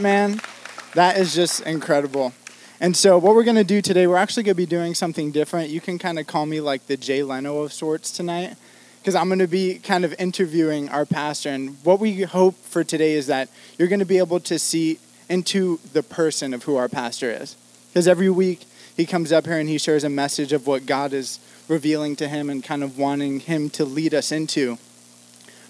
Man, that is just incredible. And so, what we're going to do today, we're actually going to be doing something different. You can kind of call me like the Jay Leno of sorts tonight, because I'm going to be kind of interviewing our pastor. And what we hope for today is that you're going to be able to see into the person of who our pastor is. Because every week he comes up here and he shares a message of what God is revealing to him and kind of wanting him to lead us into.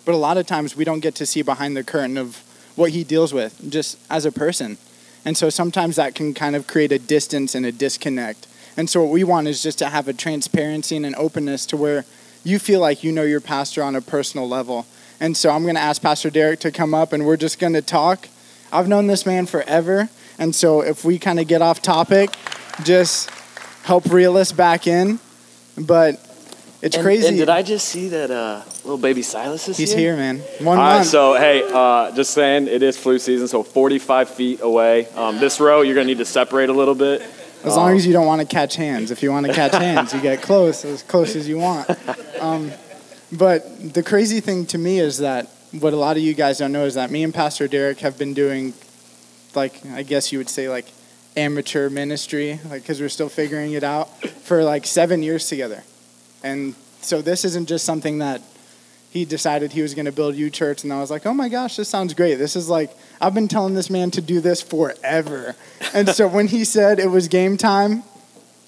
But a lot of times we don't get to see behind the curtain of what he deals with just as a person. And so sometimes that can kind of create a distance and a disconnect. And so what we want is just to have a transparency and an openness to where you feel like you know your pastor on a personal level. And so I'm going to ask Pastor Derek to come up and we're just going to talk. I've known this man forever. And so if we kind of get off topic, just help reel us back in. But it's and, crazy. And did I just see that uh, little baby Silas is He's here? here, man. One All month. right, so hey, uh, just saying, it is flu season, so 45 feet away. Um, this row, you're gonna need to separate a little bit. As long as you don't want to catch hands. If you want to catch hands, you get close, as close as you want. Um, but the crazy thing to me is that what a lot of you guys don't know is that me and Pastor Derek have been doing, like, I guess you would say, like, amateur ministry, like, because we're still figuring it out, for like seven years together. And so this isn't just something that he decided he was going to build U Church, and I was like, oh my gosh, this sounds great. This is like, I've been telling this man to do this forever. And so when he said it was game time,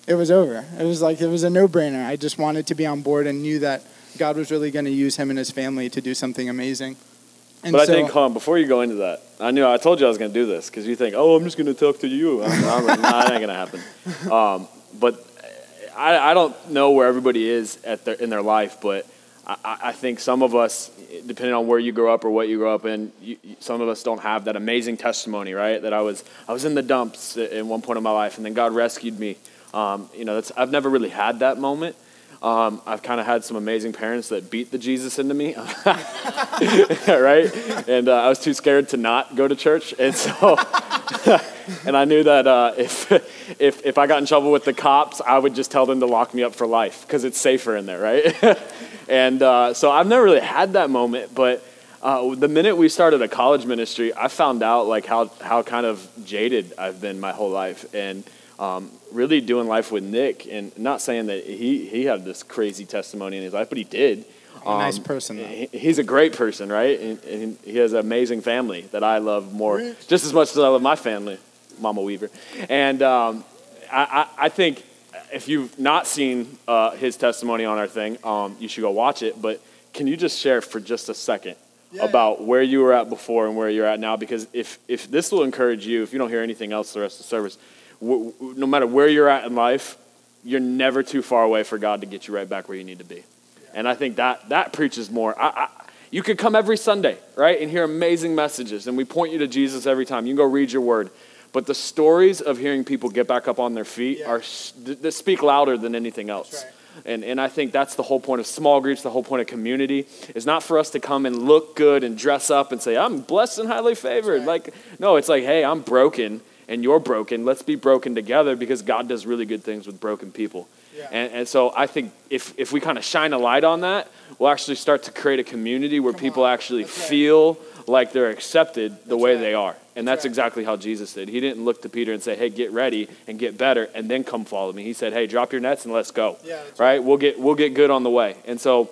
it was over. It was like, it was a no brainer. I just wanted to be on board and knew that God was really going to use him and his family to do something amazing. And but so, I think, hold on, before you go into that, I knew I told you I was gonna do this because you think, oh, I'm just gonna talk to you. I'm, I'm like, nah, that ain't gonna happen. Um, but I, I don't know where everybody is at their, in their life, but I, I think some of us, depending on where you grow up or what you grow up in, you, some of us don't have that amazing testimony, right? That I was I was in the dumps at one point in my life, and then God rescued me. Um, you know, that's I've never really had that moment. Um, I've kind of had some amazing parents that beat the Jesus into me, right? And uh, I was too scared to not go to church, and so, and I knew that uh, if if if I got in trouble with the cops, I would just tell them to lock me up for life because it's safer in there, right? and uh, so I've never really had that moment, but. Uh, the minute we started a college ministry, I found out like how, how kind of jaded I've been my whole life, and um, really doing life with Nick. And not saying that he he had this crazy testimony in his life, but he did. a nice Um, person, he- he's a great person, right? And, and he has an amazing family that I love more, just as much as I love my family, Mama Weaver. And um, I, I, I think if you've not seen uh, his testimony on our thing, um, you should go watch it. But can you just share for just a second about where you were at before and where you're at now? Because if, if this will encourage you, if you don't hear anything else the rest of the service, no matter where you're at in life, you're never too far away for God to get you right back where you need to be. And I think that that preaches more. I, I, you could come every Sunday, right, and hear amazing messages, and we point you to Jesus every time. You can go read your word. But the stories of hearing people get back up on their feet are s- th- th- speak louder than anything else. And, and I think that's the whole point of small groups, the whole point of community, is not for us to come and look good and dress up and say, I'm blessed and highly favored. Like, no, it's like, hey, I'm broken and you're broken. Let's be broken together because God does really good things with broken people. And, and so I think if, if we kind of shine a light on that, we'll actually start to create a community where people actually feel like they're accepted the way they are. And that's exactly how Jesus did. He didn't look to Peter and say, hey, get ready and get better and then come follow me. He said, hey, drop your nets and let's go. Yeah, that's right? We'll get, we'll get good on the way. And so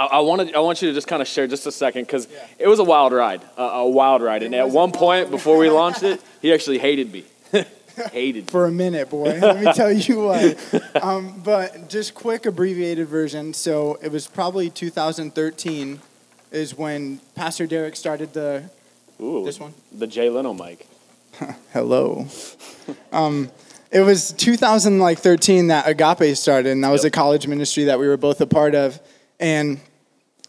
I, I, wanted, I want you to just kind of share just a second because it was a wild ride, a, a wild ride. And at one point before we launched it, he actually hated me. hated me. for a minute, boy. Let me tell you what. Um, but just quick abbreviated version. So it was probably 2013 is when Pastor Derek started the. Ooh, This one? The Jay Leno mic. Hello. um, it was 2013 that Agape started, and that was a college ministry that we were both a part of. And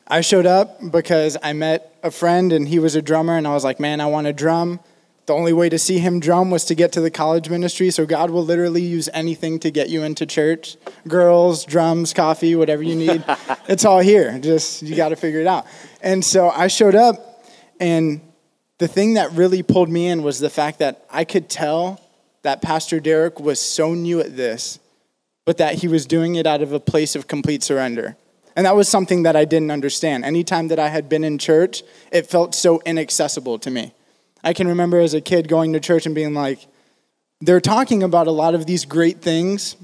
I showed up because I met a friend, and he was a drummer, and I was like, man, I want to drum. The only way to see him drum was to get to the college ministry. So God will literally use anything to get you into church girls, drums, coffee, whatever you need. it's all here. Just, you got to figure it out. And so I showed up, and the thing that really pulled me in was the fact that I could tell that Pastor Derek was so new at this, but that he was doing it out of a place of complete surrender. And that was something that I didn't understand. Anytime that I had been in church, it felt so inaccessible to me. I can remember as a kid going to church and being like, they're talking about a lot of these great things,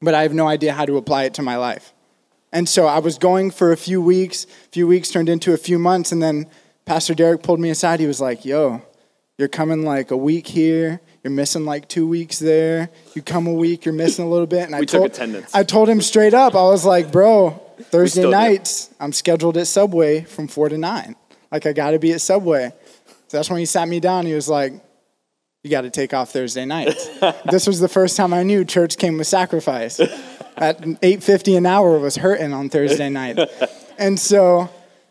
but I have no idea how to apply it to my life. And so I was going for a few weeks, a few weeks turned into a few months, and then Pastor Derek pulled me aside. He was like, Yo, you're coming like a week here, you're missing like two weeks there. You come a week, you're missing a little bit. And we I took told, attendance. I told him straight up, I was like, Bro, Thursday still do. nights, I'm scheduled at Subway from four to nine. Like, I gotta be at Subway. So that's when he sat me down. He was like, You gotta take off Thursday nights. this was the first time I knew church came with sacrifice. At 8.50 an hour was hurting on Thursday night. And so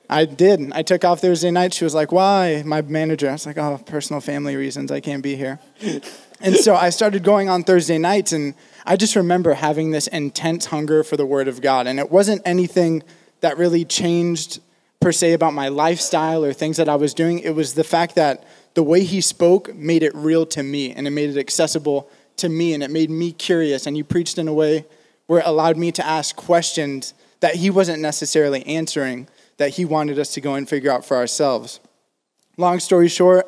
I did. I took off Thursday night. She was like, Why? My manager. I was like, Oh, personal family reasons. I can't be here. And so I started going on Thursday nights, and I just remember having this intense hunger for the Word of God. And it wasn't anything that really changed, per se, about my lifestyle or things that I was doing. It was the fact that the way He spoke made it real to me, and it made it accessible to me, and it made me curious. And He preached in a way where it allowed me to ask questions that He wasn't necessarily answering, that He wanted us to go and figure out for ourselves. Long story short,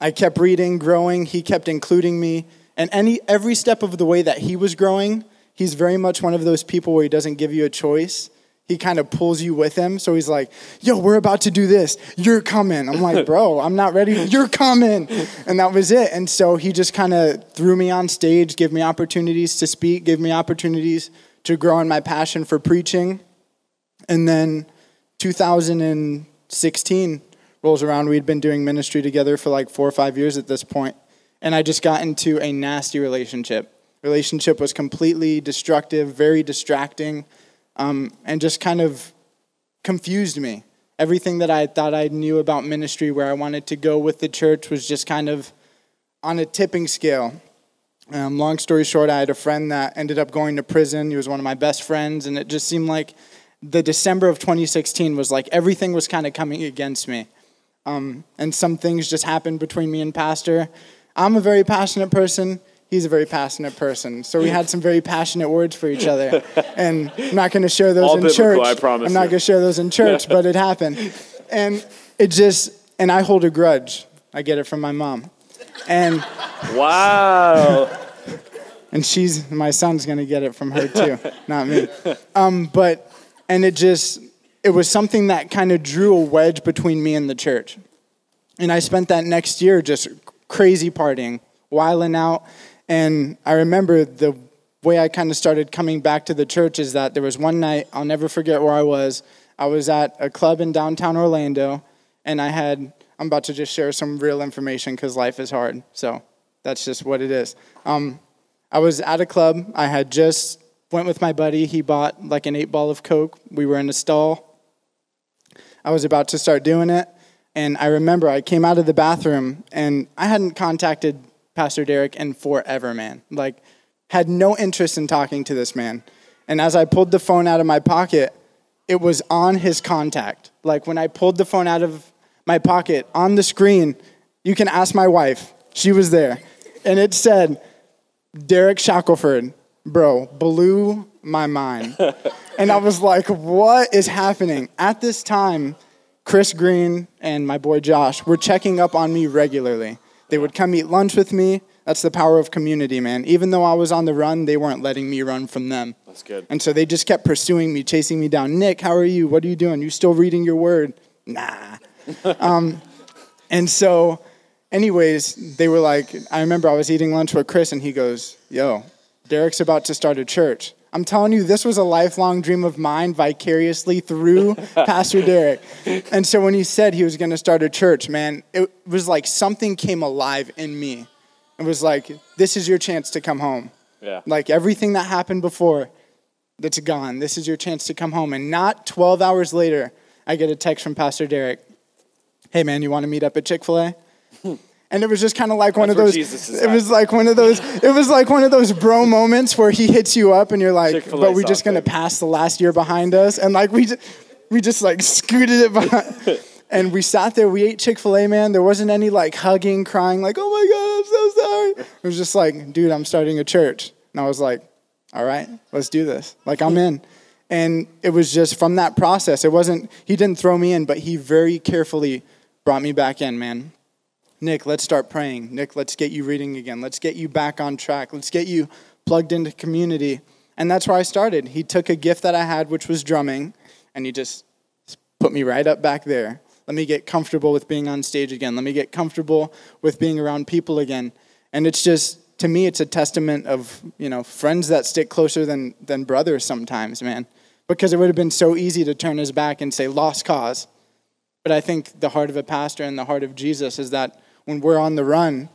I kept reading, growing. He kept including me. And any, every step of the way that he was growing, he's very much one of those people where he doesn't give you a choice. He kind of pulls you with him. So he's like, yo, we're about to do this. You're coming. I'm like, bro, I'm not ready. You're coming. And that was it. And so he just kind of threw me on stage, gave me opportunities to speak, gave me opportunities to grow in my passion for preaching. And then 2016 rolls around. We'd been doing ministry together for like four or five years at this point, and I just got into a nasty relationship. Relationship was completely destructive, very distracting, um, and just kind of confused me. Everything that I thought I knew about ministry, where I wanted to go with the church, was just kind of on a tipping scale. Um, long story short, I had a friend that ended up going to prison. He was one of my best friends, and it just seemed like the December of 2016 was like everything was kind of coming against me. Um, and some things just happened between me and Pastor. I'm a very passionate person. He's a very passionate person. So we had some very passionate words for each other. And I'm not going to share those All in biblical, church. I promise I'm not going to share those in church, but it happened. And it just, and I hold a grudge. I get it from my mom. And Wow. and she's my son's gonna get it from her too, not me. Um, but and it just it was something that kind of drew a wedge between me and the church, and I spent that next year just crazy partying, whiling out, and I remember the way I kind of started coming back to the church is that there was one night I'll never forget where I was. I was at a club in downtown Orlando, and I had I'm about to just share some real information because life is hard, so that's just what it is. Um, I was at a club. I had just went with my buddy. He bought like an eight ball of Coke. We were in a stall. I was about to start doing it. And I remember I came out of the bathroom and I hadn't contacted Pastor Derek in forever, man. Like, had no interest in talking to this man. And as I pulled the phone out of my pocket, it was on his contact. Like, when I pulled the phone out of my pocket on the screen, you can ask my wife. She was there. And it said, Derek Shackelford, bro, blew my mind. and I was like, what is happening? At this time, Chris Green and my boy Josh were checking up on me regularly. They would come eat lunch with me. That's the power of community, man. Even though I was on the run, they weren't letting me run from them. That's good. And so they just kept pursuing me, chasing me down. Nick, how are you? What are you doing? You still reading your word? Nah. um, and so, anyways, they were like, I remember I was eating lunch with Chris, and he goes, Yo, Derek's about to start a church. I'm telling you, this was a lifelong dream of mine vicariously through Pastor Derek. And so when he said he was going to start a church, man, it was like something came alive in me. It was like, this is your chance to come home. Yeah. Like everything that happened before, that's gone. This is your chance to come home. And not 12 hours later, I get a text from Pastor Derek. Hey man, you want to meet up at Chick Fil A? And it was just kind of like one That's of those. It was like one of those. It was like one of those bro moments where he hits you up, and you're like, Chick-fil-A "But we're just gonna baby." pass the last year behind us," and like we, just, we just like scooted it behind. And we sat there. We ate Chick Fil A, man. There wasn't any like hugging, crying, like, "Oh my god, I'm so sorry." It was just like, "Dude, I'm starting a church," and I was like, "All right, let's do this." Like I'm in. And it was just from that process. It wasn't. He didn't throw me in, but he very carefully brought me back in, man Nick, let's start praying. Nick, let's get you reading again. Let's get you back on track. Let's get you plugged into community. And that's where I started. He took a gift that I had, which was drumming, and he just put me right up back there. Let me get comfortable with being on stage again. Let me get comfortable with being around people again. And it's just, to me, it's a testament of, you know, friends that stick closer than, than brothers sometimes, man. Because it would have been so easy to turn his back and say, lost cause. But I think the heart of a pastor and the heart of Jesus is that when we're on the run,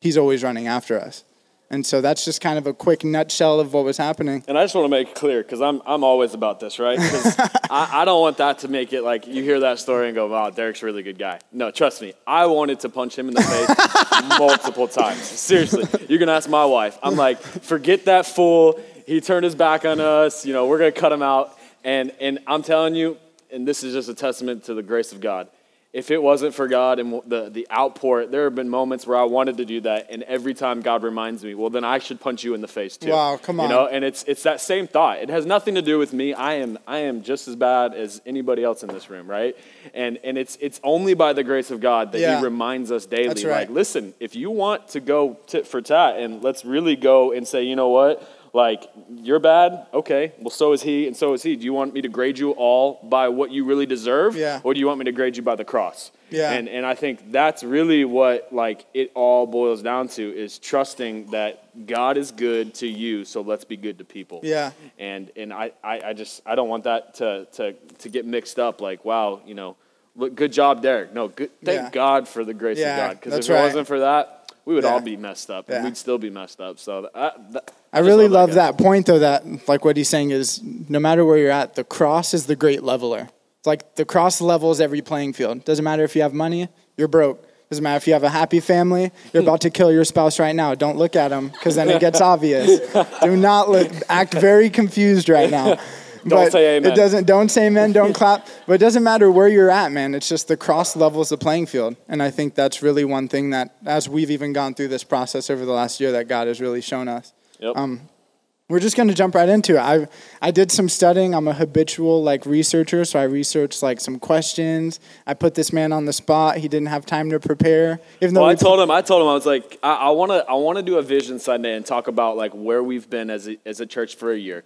he's always running after us. And so that's just kind of a quick nutshell of what was happening. And I just want to make it clear because I'm, I'm always about this, right? Because I, I don't want that to make it like you hear that story and go, wow, Derek's a really good guy. No, trust me, I wanted to punch him in the face multiple times. Seriously, You're going to ask my wife. I'm like, forget that fool. He turned his back on us. You know, we're going to cut him out. And, and I'm telling you, and this is just a testament to the grace of God if it wasn't for God and the, the outpour, there have been moments where I wanted to do that, and every time God reminds me, well, then I should punch you in the face too. Wow, come on. You know, and it's it's that same thought. It has nothing to do with me. I am I am just as bad as anybody else in this room, right? And and it's it's only by the grace of God that Yeah. He reminds us daily, That's right. like, listen, if you want to go tit for tat, and let's really go and say, you know what? Like, you're bad, okay, well, so is he, and so is he. Do you want me to grade you all by what you really deserve? Yeah. Or do you want me to grade you by the cross? Yeah. And and I think that's really what like it all boils down to is trusting that God is good to you, so let's be good to people. Yeah. And and I, I, I just I don't want that to, to to get mixed up like, wow, you know, look good job, Derek. No, good thank Yeah. God for the grace Yeah, of God. Because if it right. wasn't for that, we would Yeah. all be messed up and Yeah. we'd still be messed up. So that, that, I really love guy. that point, though, that like what he's saying is no matter where you're at, the cross is the great leveler. It's like the cross levels every playing field. Doesn't matter if you have money, you're broke. Doesn't matter if you have a happy family, you're about to kill your spouse right now. Don't look at him because then it gets obvious. Do not look, act very confused right now. Don't say amen. It doesn't. Don't say amen. Don't clap. But it doesn't matter where you're at, man. It's just the cross levels the playing field, and I think that's really one thing that, as we've even gone through this process over the last year, that God has really shown us. Yep. Um, we're just going to jump right into it. I I did some studying. I'm a habitual like researcher, so I researched like some questions. I put this man on the spot. He didn't have time to prepare. Even though Well, I told him. I told him I was like, I want to, I want to do a Vision Sunday and talk about like where we've been as a, as a church for a year.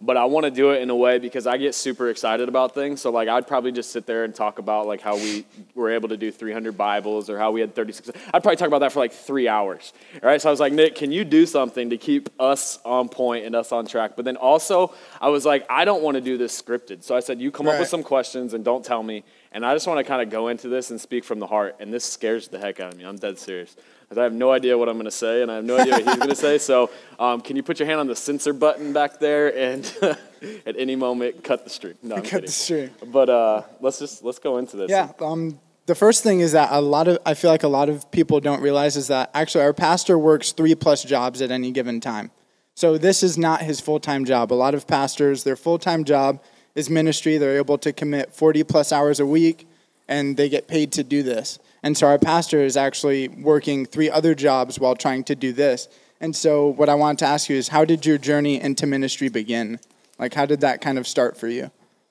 But I want to do it in a way because I get super excited about things. So like, I'd probably just sit there and talk about like how we were able to do 300 Bibles or how we had 36. I'd probably talk about that for like three hours. All right. So I was like, Nick, can you do something to keep us on point and us on track? But then also, I was like, I don't want to do this scripted. So I said, you come up with some questions and don't tell me. And I just want to kind of go into this and speak from the heart. And this scares the heck out of me. I'm dead serious. I have no idea what I'm going to say, and I have no idea what he's going to say. So, um, can you put your hand on the censor button back there, and at any moment cut the stream? No, I'm cut kidding. the stream. But uh, let's just let's go into this. Yeah. Um, the first thing is that a lot of I feel like a lot of people don't realize is that actually our pastor works three plus jobs at any given time. So this is not his full time job. A lot of pastors, their full time job is ministry. They're able to commit 40 plus hours a week and they get paid to do this. And so our pastor is actually working three other jobs while trying to do this. And so what I wanted to ask you is how did your journey into ministry begin? Like how did that kind of start for you?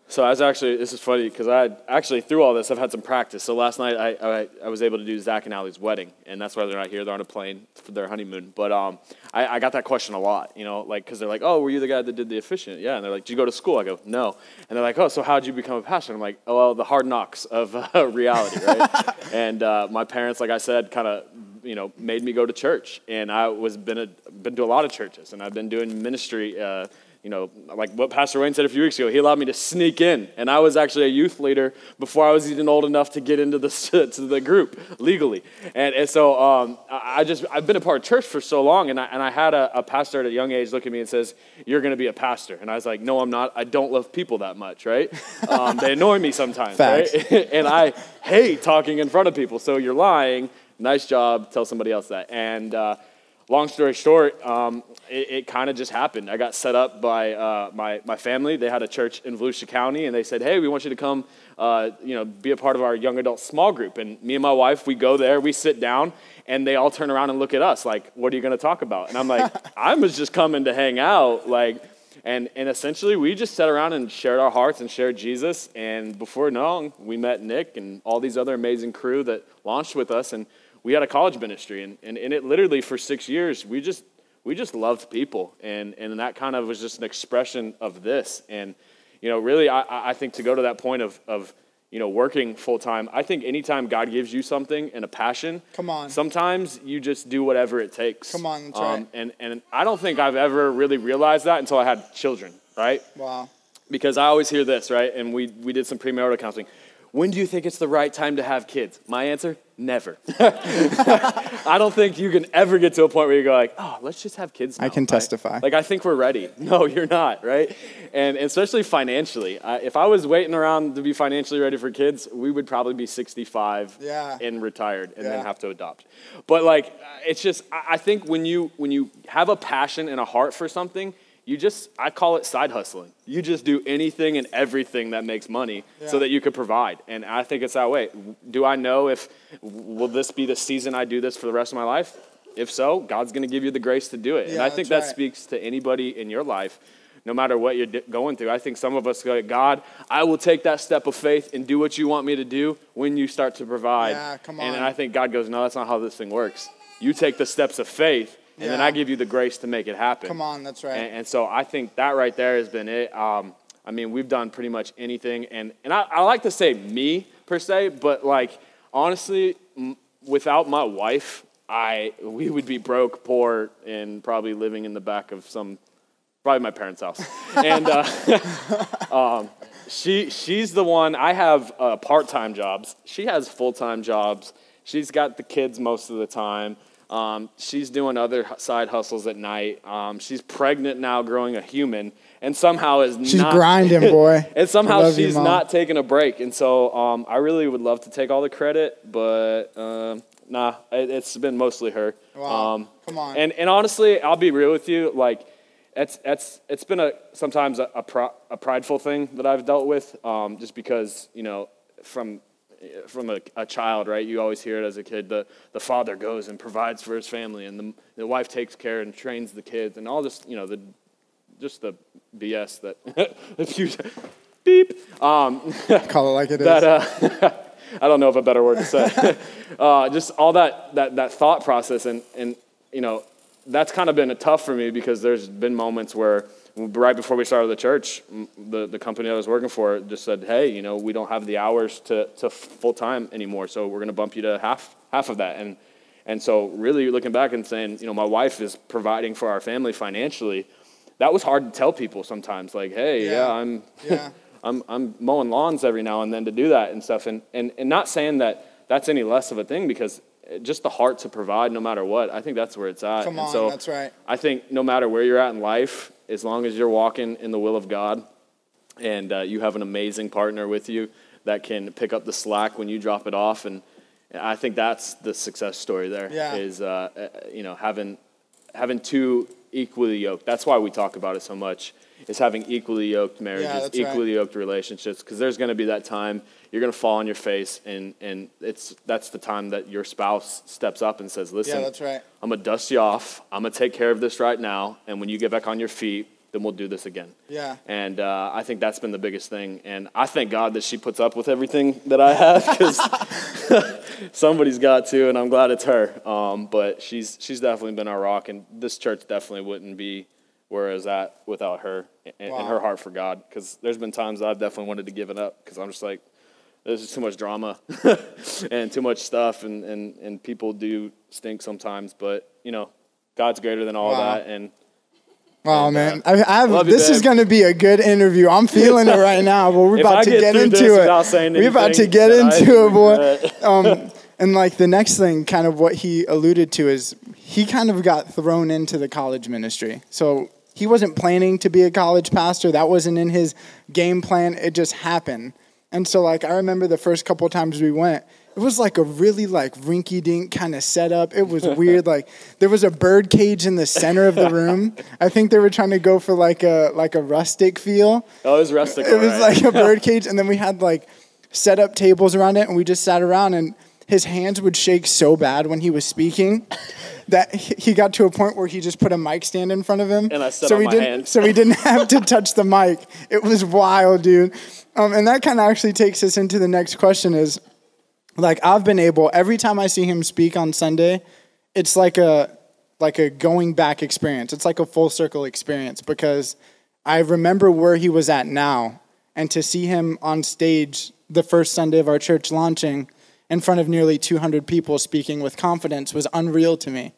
So I was actually this is funny because I actually through all this I've had some practice. So last night I, I I was able to do Zach and Allie's wedding, and that's why they're not here. They're on a plane for their honeymoon. But um, I, I got that question a lot, you know, like because they're like, oh, were you the guy that did the officiant? Yeah, and they're like, did you go to school? I go, no, and they're like, oh, so how'd you become a pastor? I'm like, oh, well, the hard knocks of uh, reality, right? and uh, my parents, like I said, kind of you know made me go to church, and I was been a, been to a lot of churches, and I've been doing ministry. Uh, you know, like what Pastor Wayne said a few weeks ago, he allowed me to sneak in, and I was actually a youth leader before I was even old enough to get into the to the group legally. And, and so um, I just I've been a part of church for so long, and I, and I had a, a pastor at a young age look at me and says, "You're going to be a pastor," and I was like, "No, I'm not. I don't love people that much, right? Um, they annoy me sometimes, Facts. right? and I hate talking in front of people. So you're lying. Nice job. Tell somebody else that." And uh, long story short, um, it, it kind of just happened. I got set up by uh, my, my family. They had a church in Volusia County, and they said, hey, we want you to come, uh, you know, be a part of our young adult small group. And me and my wife, we go there, we sit down, and they all turn around and look at us like, what are you going to talk about? And I'm like, I was just coming to hang out, like, and, and essentially, we just sat around and shared our hearts and shared Jesus. And before long, we met Nick and all these other amazing crew that launched with us. And we had a college ministry, and, and, and it literally for six years we just we just loved people, and and that kind of was just an expression of this, and you know, really, I, I think to go to that point of of you know, working full time, I think anytime God gives you something and a passion, come on. Sometimes you just do whatever it takes. Come on, that's um, right. And and I don't think I've ever really realized that until I had children, right? Wow. Because I always hear this, right? And we we did some premarital counseling. When do you think it's the right time to have kids? My answer: never. I don't think you can ever get to a point where you go like, oh, let's just have kids. Now, I can right? testify. Like I think we're ready. No, you're not, right? And especially financially, I, if I was waiting around to be financially ready for kids, we would probably be 65 yeah. and retired, and yeah. then have to adopt. But like, it's just I think when you when you have a passion and a heart for something you just i call it side hustling. You just do anything and everything that makes money yeah. so that you could provide. And i think it's that way. Do i know if will this be the season i do this for the rest of my life? If so god's going to give you the grace to do it. Yeah, and i think that right. speaks to anybody in your life no matter what you're going through. I think some of us go god i will take that step of faith and do what you want me to do when you start to provide. Yeah, come on. and i think god goes no that's not how this thing works. You take the steps of faith and yeah. then I give you the grace to make it happen. Come on, that's right. And, and so I think that right there has been it. Um, I mean, we've done pretty much anything, and and I, I like to say me per se, but like honestly, m- without my wife, I we would be broke, poor, and probably living in the back of some, probably my parents' house. and uh, um, she she's the one. I have uh, part time jobs. She has full time jobs. She's got the kids most of the time. Um, she's doing other side hustles at night. Um, she's pregnant now, growing a human, and somehow is she's not, grinding, boy. and somehow she's you, not taking a break. And so um, I really would love to take all the credit, but uh, nah, it, has been mostly her. Wow. Um, Come on. And and honestly, I'll be real with you, like. It's, it's, it's been a sometimes a, a, pro, a prideful thing that I've dealt with, um, just because you know from from a, a, child, right? You always hear it as a kid. The, the father goes and provides for his family, and the, the wife takes care and trains the kids, and all this, you know, the just the BS that beep. Um, Call it like it that, is. Uh, I don't know of a better word to say. uh, just all that, that, that thought process, and, and you know, that's kind of been a tough for me because there's been moments where right before we started the church, the, the company I was working for just said, hey, you know, we don't have the hours to, to full time anymore, so we're going to bump you to half, half of that. And, and so, really looking back and saying, you know, my wife is providing for our family financially, that was hard to tell people sometimes. Like, hey, yeah, yeah I'm, yeah. I'm, I'm mowing lawns every now and then to do that and stuff. And, and, and not saying that that's any less of a thing because eh, just the heart to provide no matter what, I think that's where it's at. Come on, so that's right. I think no matter where you're at in life, as long as you're walking in the will of God and uh, you have an amazing partner with you that can pick up the slack when you drop it off. And I think that's the success story there yeah. is, uh, uh, you know, having, having two equally yoked. That's why we talk about it so much is having equally yoked marriages, yeah, equally right. yoked relationships, because there's going to be that time you're going to fall on your face, and, and it's, that's the time that your spouse steps up and says, listen, yeah, that's right. I'm going to dust you off. I'm going to take care of this right now, and when you get back on your feet, then we'll do this again. Yeah. And uh, I think that's been the biggest thing. And I thank God that she puts up with everything that I have because somebody's got to, and I'm glad it's her. Um, but she's she's definitely been our rock, and this church definitely wouldn't be where it's at without her and, wow. and her heart for God. Because there's been times I've definitely wanted to give it up because I'm just like, there's just too much drama and too much stuff, and, and, and people do stink sometimes. But, you know, God's greater than all wow. that. And Wow, and, man, uh, I, I this is going to be a good interview. I'm feeling it right now, but we're about to get, get into it. We're about to get into it, boy. Um, and like the next thing, kind of what he alluded to is he kind of got thrown into the college ministry. So he wasn't planning to be a college pastor. That wasn't in his game plan. It just happened. And so like I remember the first couple times we went, it was like a really like rinky dink kind of setup. It was weird. like there was a bird cage in the center of the room. I think they were trying to go for like a like a rustic feel. Oh, it was rustic. It was right. like a bird cage, and then we had like set up tables around it, and we just sat around. And his hands would shake so bad when he was speaking that he got to a point where he just put a mic stand in front of him. And I so he didn't, So he didn't have to touch the mic. It was wild, dude. Um, and that kind of actually takes us into the next question: is like I've been able every time I see him speak on Sunday, it's like a like a going back experience. It's like a full circle experience because I remember where he was at now and to see him on stage the first Sunday of our church launching in front of nearly 200 people speaking with confidence was unreal to me.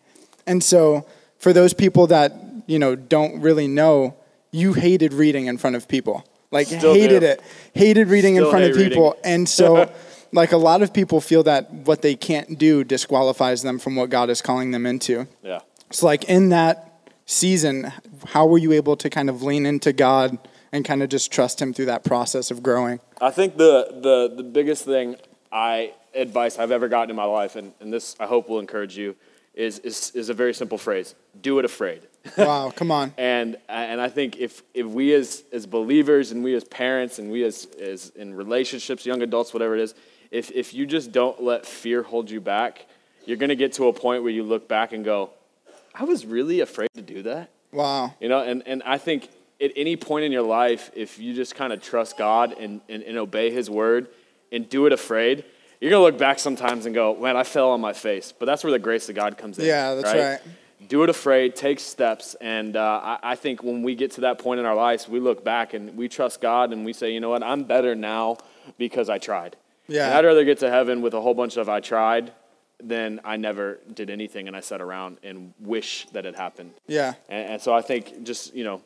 And so for those people that, you know, don't really know, you hated reading in front of people. Like Still hated do. it. Hated reading in front of people. reading. And so like a lot of people feel that what they can't do disqualifies them from what God is calling them into. Yeah. So, like in that season, how were you able to kind of lean into God and kind of just trust Him through that process of growing? I think the, the, the biggest thing I advice I've ever gotten in my life, and, and this I hope will encourage you, is, is, is a very simple phrase do it afraid. Wow, come on. And and I think if if we as as believers and we as parents and we as as in relationships, young adults, whatever it is, if if you just don't let fear hold you back, you're gonna get to a point where you look back and go, I was really afraid to do that. Wow. You know, and, and I think at any point in your life, if you just kind of trust God and, and, and obey His word and do it afraid, you're going to look back sometimes and go, man, I fell on my face. But that's where the grace of God comes in. Yeah, that's right. Do it afraid, take steps. And uh, I, I think when we get to that point in our lives, we look back and we trust God and we say, you know what, I'm better now because I tried. Yeah. And I'd rather get to heaven with a whole bunch of I tried than I never did anything and I sat around and wish that it happened. Yeah. And, and so I think just you know,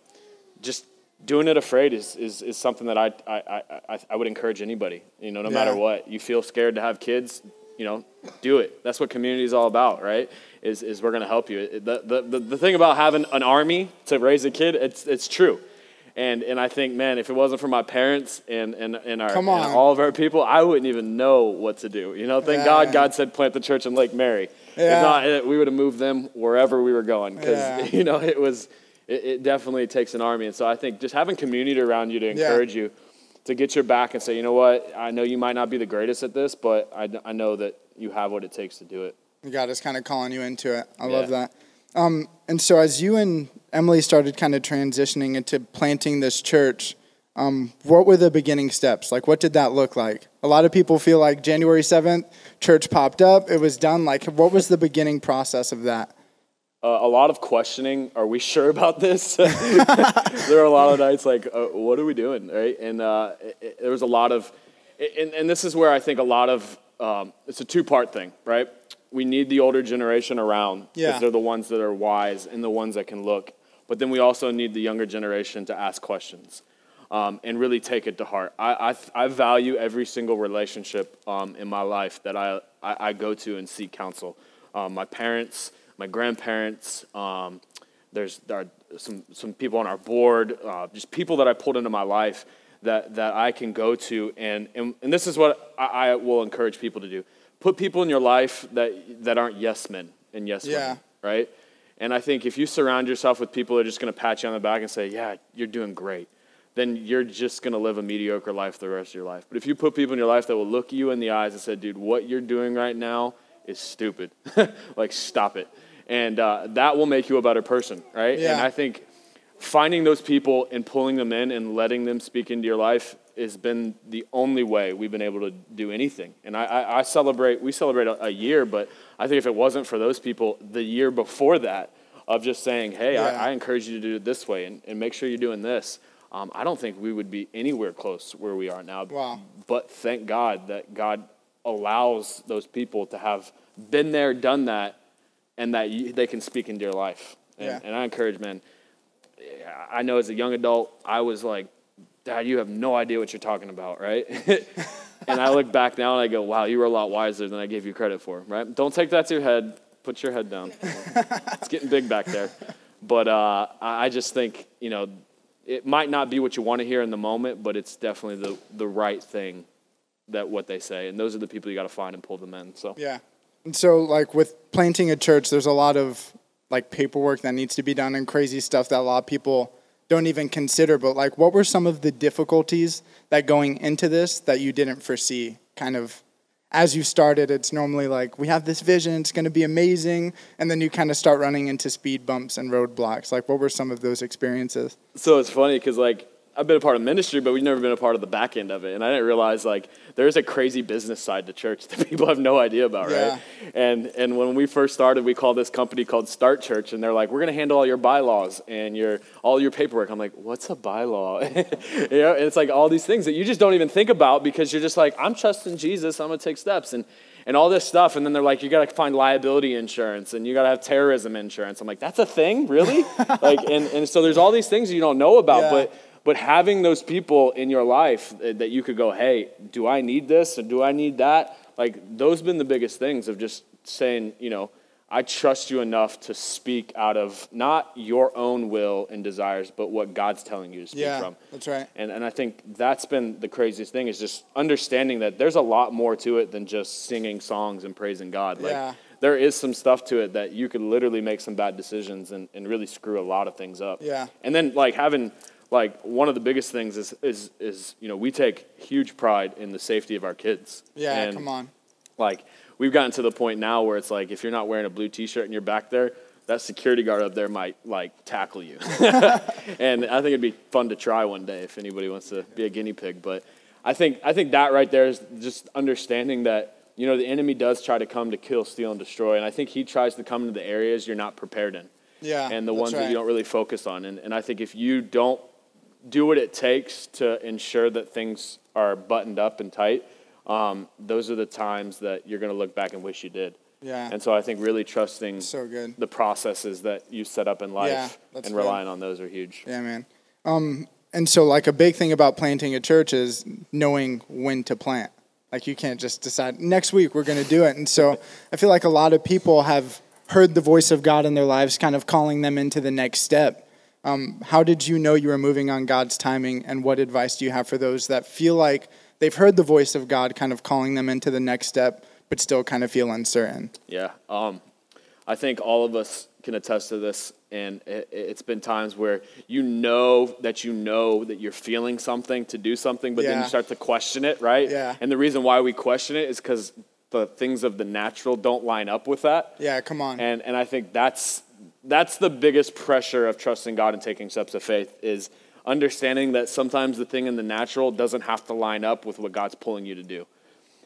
just doing it afraid is, is, is something that I, I, I, I would encourage anybody. You know, no Yeah. matter what, you feel scared to have kids, you know, do it. That's what community is all about, right? Is, is we're going to help you. The, the, the, the thing about having an army to raise a kid, it's, it's true. And, and I think, man, if it wasn't for my parents and, and, and, our, Come and all of our people, I wouldn't even know what to do. You know, thank Yeah. God God said plant the church in Lake Mary. Yeah. If not, we would have moved them wherever we were going because Yeah. you know it was it, it definitely takes an army and so i think just having community around you to Yeah. encourage you to get your back and say you know what i know you might not be the greatest at this but i, I know that you have what it takes to do it God is kind of calling you into it. I Yeah. love that. Um, and so as you and Emily started kind of transitioning into planting this church, um, what were the beginning steps? Like, what did that look like? A lot of people feel like January 7th, church popped up, it was done. Like, what was the beginning process of that? Uh, a lot of questioning are we sure about this there are a lot of nights like uh, what are we doing right and uh, it, it- there was a lot of and, and this is where i think a lot of um, it's a two-part thing right we need the older generation around because Yeah. they're the ones that are wise and the ones that can look but then we also need the younger generation to ask questions um, and really take it to heart. I, I, I value every single relationship um, in my life that I, I, I go to and seek counsel. Um, my parents, my grandparents, um, there's there are some, some people on our board, uh, just people that I pulled into my life that, that I can go to. And, and, and this is what I, I will encourage people to do put people in your life that, that aren't yes men and yes Yeah. women, right? And I think if you surround yourself with people that are just going to pat you on the back and say, yeah, you're doing great, then you're just going to live a mediocre life the rest of your life. But if you put people in your life that will look you in the eyes and say, dude, what you're doing right now is stupid, like stop it. And uh, that will make you a better person, right? Yeah. And I think finding those people and pulling them in and letting them speak into your life has been the only way we've been able to do anything. And I, I, I celebrate, we celebrate a, a year, but I think if it wasn't for those people, the year before that, of just saying, hey, Yeah. I, I encourage you to do it this way and, and make sure you're doing this, um, I don't think we would be anywhere close where we are now. Wow. But thank God that God allows those people to have been there, done that, and that you, they can speak into your life. And, Yeah. and I encourage, men. I know as a young adult, I was like, Dad, you have no idea what you're talking about, right? and I look back now and I go, wow, you were a lot wiser than I gave you credit for, right? Don't take that to your head. Put your head down. it's getting big back there. But uh, I I just think, you know, it might not be what you want to hear in the moment, but it's definitely the, the right thing that what they say. And those are the people you got to find and pull them in. So Yeah. And so, like, with planting a church, there's a lot of like paperwork that needs to be done and crazy stuff that a lot of people don't even consider. But, like, what were some of the difficulties that going into this that you didn't foresee? Kind of as you started, it's normally like, we have this vision, it's going to be amazing. And then you kind of start running into speed bumps and roadblocks. Like, what were some of those experiences? So it's funny because like I've been a part of ministry, but we've never been a part of the back end of it. And I didn't realize like there's a crazy business side to church that people have no idea about, Yeah. right? And and when we first started, we called this company called Start Church, and they're like, we're gonna handle all your bylaws and your all your paperwork. I'm like, what's a bylaw? you know, and it's like all these things that you just don't even think about because you're just like, I'm trusting Jesus, I'm gonna take steps and and all this stuff. And then they're like, you got to find liability insurance and you got to have terrorism insurance. I'm like, that's a thing, really? like, and, and so there's all these things you don't know about, Yeah. but but having those people in your life that that you could go, hey, do I need this or do I need that? Like those have been the biggest things of just saying, you know, I trust you enough to speak out of not your own will and desires, but what God's telling you to speak Yeah, from. that's right. And and I think that's been the craziest thing is just understanding that there's a lot more to it than just singing songs and praising God. Like Yeah. there is some stuff to it that you could literally make some bad decisions and, and really screw a lot of things up. Yeah. And then like having like one of the biggest things is is is you know we take huge pride in the safety of our kids. Yeah, And, come on. Like we've gotten to the point now where it's like if you're not wearing a blue T-shirt and you're back there, that security guard up there might like tackle you. and I think it'd be fun to try one day if anybody wants to be a guinea pig. But I think I think that right there is just understanding that you know the enemy does try to come to kill, steal, and destroy, and I think he tries to come into the areas you're not prepared in Yeah. and the ones that you don't really focus on. And, and I think if you don't do what it takes to ensure that things are buttoned up and tight, um, those are the times that you're going to look back and wish you did. Yeah. And so I think really trusting So good. the processes that you set up in life Yeah, and good. relying on those are huge. Yeah, man. Um, and so like a big thing about planting a church is knowing when to plant. Like you can't just decide next week we're going to do it. And so I feel like a lot of people have heard the voice of God in their lives, kind of calling them into the next step. Um, how did you know you were moving on God's timing, and what advice do you have for those that feel like they've heard the voice of God, kind of calling them into the next step, but still kind of feel uncertain? Yeah. Um, I think all of us can attest to this, and it, it's been times where you know that you know that you're feeling something to do something, but then you start to question it, right? Yeah. And the reason why we question it is because the things of the natural don't line up with that. Yeah, come on. And and I think that's that's the biggest pressure of trusting God and taking steps of faith is understanding that sometimes the thing in the natural doesn't have to line up with what God's pulling you to do.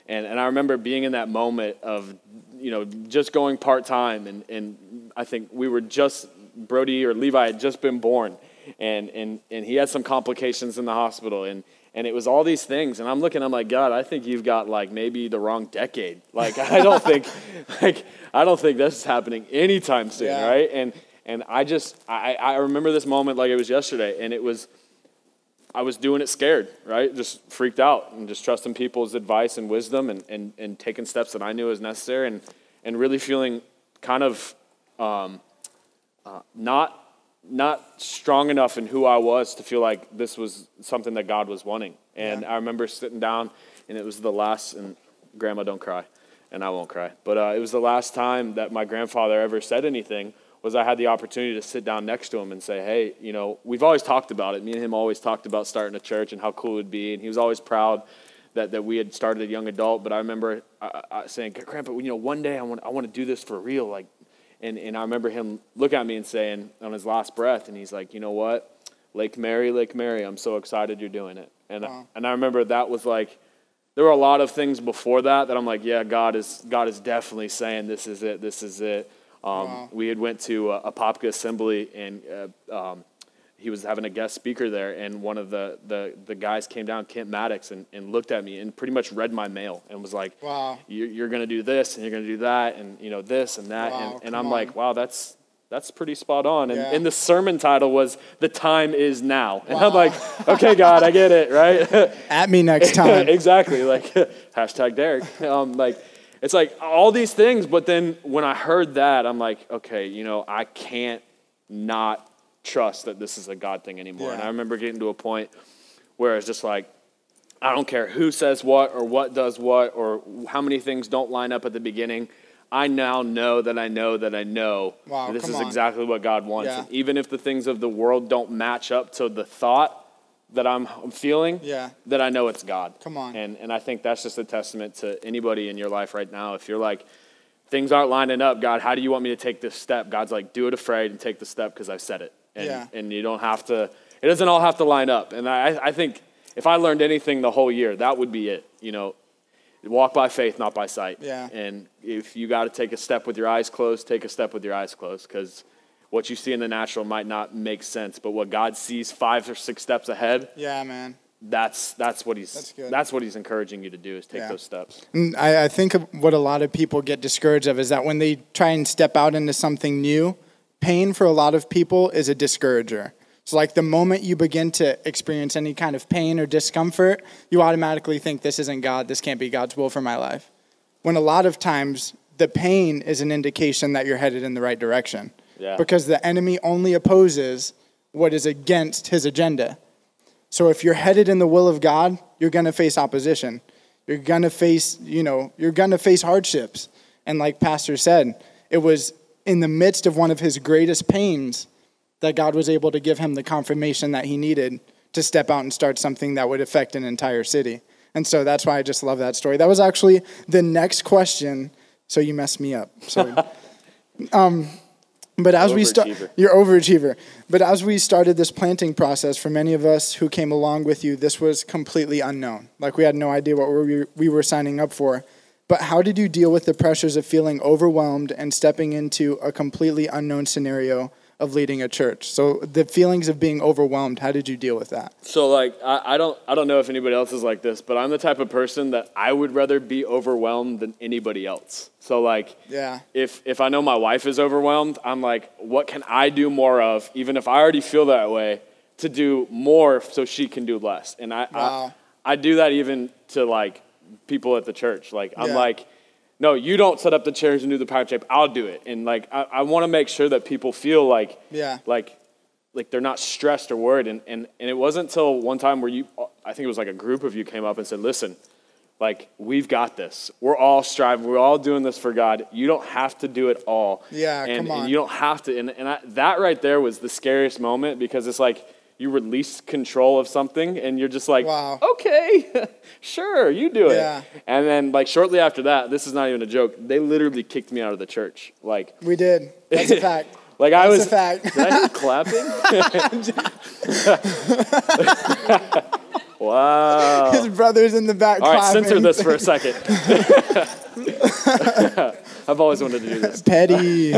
And and I remember being in that moment of you know just going part time and and I think we were just Brody or Levi had just been born and and and he had some complications in the hospital and and it was all these things and i'm looking i'm like god i think you've got like maybe the wrong decade. Like i don't think like i don't think this is happening anytime soon Yeah. right? And and i just i i remember this moment like it was yesterday and it was i was doing it scared right? Just freaked out and just trusting people's advice and wisdom and and, and taking steps that i knew was necessary and and really feeling kind of um, uh, not not strong enough in who I was to feel like this was something that God was wanting. And Yeah. I remember sitting down, and it was the last. And Grandma, don't cry, and I won't cry. But uh, it was the last time that my grandfather ever said anything. Was I had the opportunity to sit down next to him and say, "Hey, you know, we've always talked about it. Me and him always talked about starting a church and how cool it would be." And he was always proud that, that we had started a young adult. But I remember uh, uh, saying, "Grandpa, you know, one day I want I want to do this for real, like." And, and I remember him look at me and saying on his last breath, and he's like, you know what? Lake Mary, Lake Mary, I'm so excited you're doing it. And, Wow. and I remember that was like, there were a lot of things before that that I'm like, yeah, God is, God is definitely saying this is it, this is it. Um, Wow. We had went to a, Apopka assembly and uh, um, he was having a guest speaker there, and one of the, the, the guys came down, Kent Maddox, and, and looked at me and pretty much read my mail and was like, Wow. you're, you're going to do this and you're going to do that and you know this and that Wow, and, and i'm on. like wow that's that's pretty spot on and, Yeah. and the sermon title was the time is now and Wow. i'm like okay god i get it right At me next time. exactly like hashtag derek um, like it's like all these things but then when i heard that i'm like okay you know i can't not trust that this is a god thing anymore and i remember getting to a point where it's just like I don't care who says what or what does what or how many things don't line up at the beginning. I now know that I know that I know Wow, that this is on. exactly what God wants. Yeah. And even if the things of the world don't match up to the thought that I'm I'm feeling, Yeah. that I know it's God. Come on. And and I think that's just a testament to anybody in your life right now. If you're like things aren't lining up, God, how do you want me to take this step? God's like, do it afraid and take the step because I've said it. And Yeah. and you don't have to it doesn't all have to line up. And I, I think if I learned anything the whole year, that would be it. You know, walk by faith, not by sight. Yeah. And if you got to take a step with your eyes closed, take a step with your eyes closed because what you see in the natural might not make sense, but what God sees five or six steps ahead, Yeah, man. that's that's what he's That's that's what he's encouraging you to do is take Yeah. those steps. And I, I think what a lot of people get discouraged of is that when they try and step out into something new, pain for a lot of people is a discourager. So, like the moment you begin to experience any kind of pain or discomfort, you automatically think this isn't God, this can't be God's will for my life. When a lot of times the pain is an indication that you're headed in the right direction. Yeah. Because the enemy only opposes what is against his agenda. So if you're headed in the will of God, you're going to face opposition. You're going to face, you know, you're going to face hardships. And like pastor said, it was in the midst of one of his greatest pains that God was able to give him the confirmation that he needed to step out and start something that would affect an entire city. And so that's why I just love that story. That was actually the next question. So you messed me up. So um, but as we start, you're overachiever. But as we started this planting process, for many of us who came along with you, this was completely unknown. Like we had no idea what we we were signing up for. But how did you deal with the pressures of feeling overwhelmed and stepping into a completely unknown scenario of leading a church? So the feelings of being overwhelmed, how did you deal with that? So like I, I don't I don't know if anybody else is like this, but I'm the type of person that I would rather be overwhelmed than anybody else. So like Yeah. if if I know my wife is overwhelmed, I'm like, what can I do more of, even if I already feel that way, to do more so she can do less. And I Wow. I, I do that even to like people at the church. Like I'm Yeah. like, no, you don't set up the chairs and do the power shape. I'll do it. And like I, I want to make sure that people feel like Yeah. like like they're not stressed or worried. And, and and it wasn't until one time where you I think it was like a group of you came up and said, listen, like we've got this. We're all striving. We're all doing this for God. You don't have to do it all. Yeah, and, come on. And you don't have to. And, and I, that right there was the scariest moment because it's like you release control of something and you're just like, Wow. okay, sure, you do it. Yeah. And then like shortly after that, this is not even a joke. They literally kicked me out of the church. Like, We did. That's a fact. like I That's was a fact. Did I clapping? wow. His brother's in the back. All right, clapping. censor this for a second. I've always wanted to do this. Petty.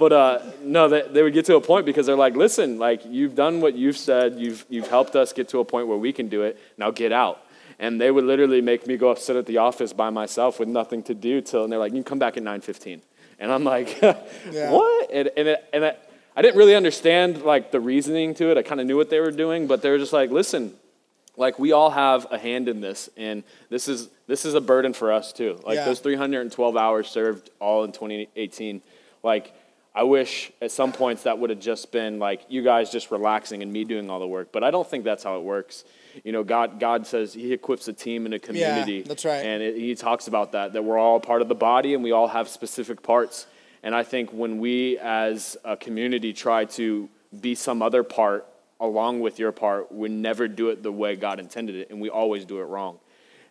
But uh, no, they, they would get to a point because they're like, listen, like you've done what you've said, you've you've helped us get to a point where we can do it. Now get out. And they would literally make me go sit at the office by myself with nothing to do till, and they're like, you can come back at nine fifteen. And I'm like, what? And and it, and it, I didn't really understand like the reasoning to it. I kind of knew what they were doing, but they were just like, listen, like we all have a hand in this and this is this is a burden for us too like Yeah. those 312 hours served all in 2018 like i wish at some points that would have just been like you guys just relaxing and me doing all the work but i don't think that's how it works you know god god says he equips a team and a community that's right. and it, he talks about that that we're all part of the body and we all have specific parts and i think when we as a community try to be some other part along with your part, we never do it the way God intended it, and we always do it wrong.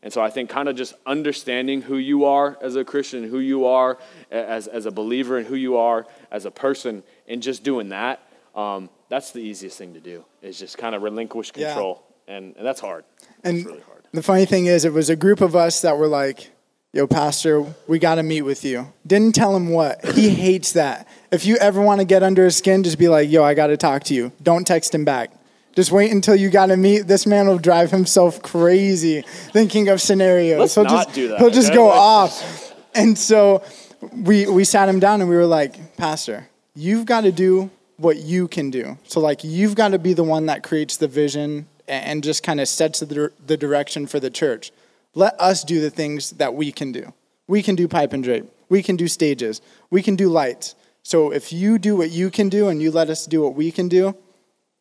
And so I think kind of just understanding who you are as a Christian, who you are as, as a believer, and who you are as a person, and just doing that, um, that's the easiest thing to do, is just kind of relinquish Yeah. control. And, and that's hard. And it's really hard. the funny thing is, it was a group of us that were like, yo, Pastor, we got to meet with you. Didn't tell him what. He hates that. If you ever want to get under his skin, just be like, yo, I got to talk to you. Don't text him back. Just wait until you got to meet. This man will drive himself crazy thinking of scenarios. Let's he'll not just, do that, He'll just okay? go off. And so we, we sat him down and we were like, Pastor, you've got to do what you can do. So, like, you've got to be the one that creates the vision and just kind of sets the, the direction for the church. Let us do the things that we can do. We can do pipe and drape. We can do stages. We can do lights. So, if you do what you can do and you let us do what we can do,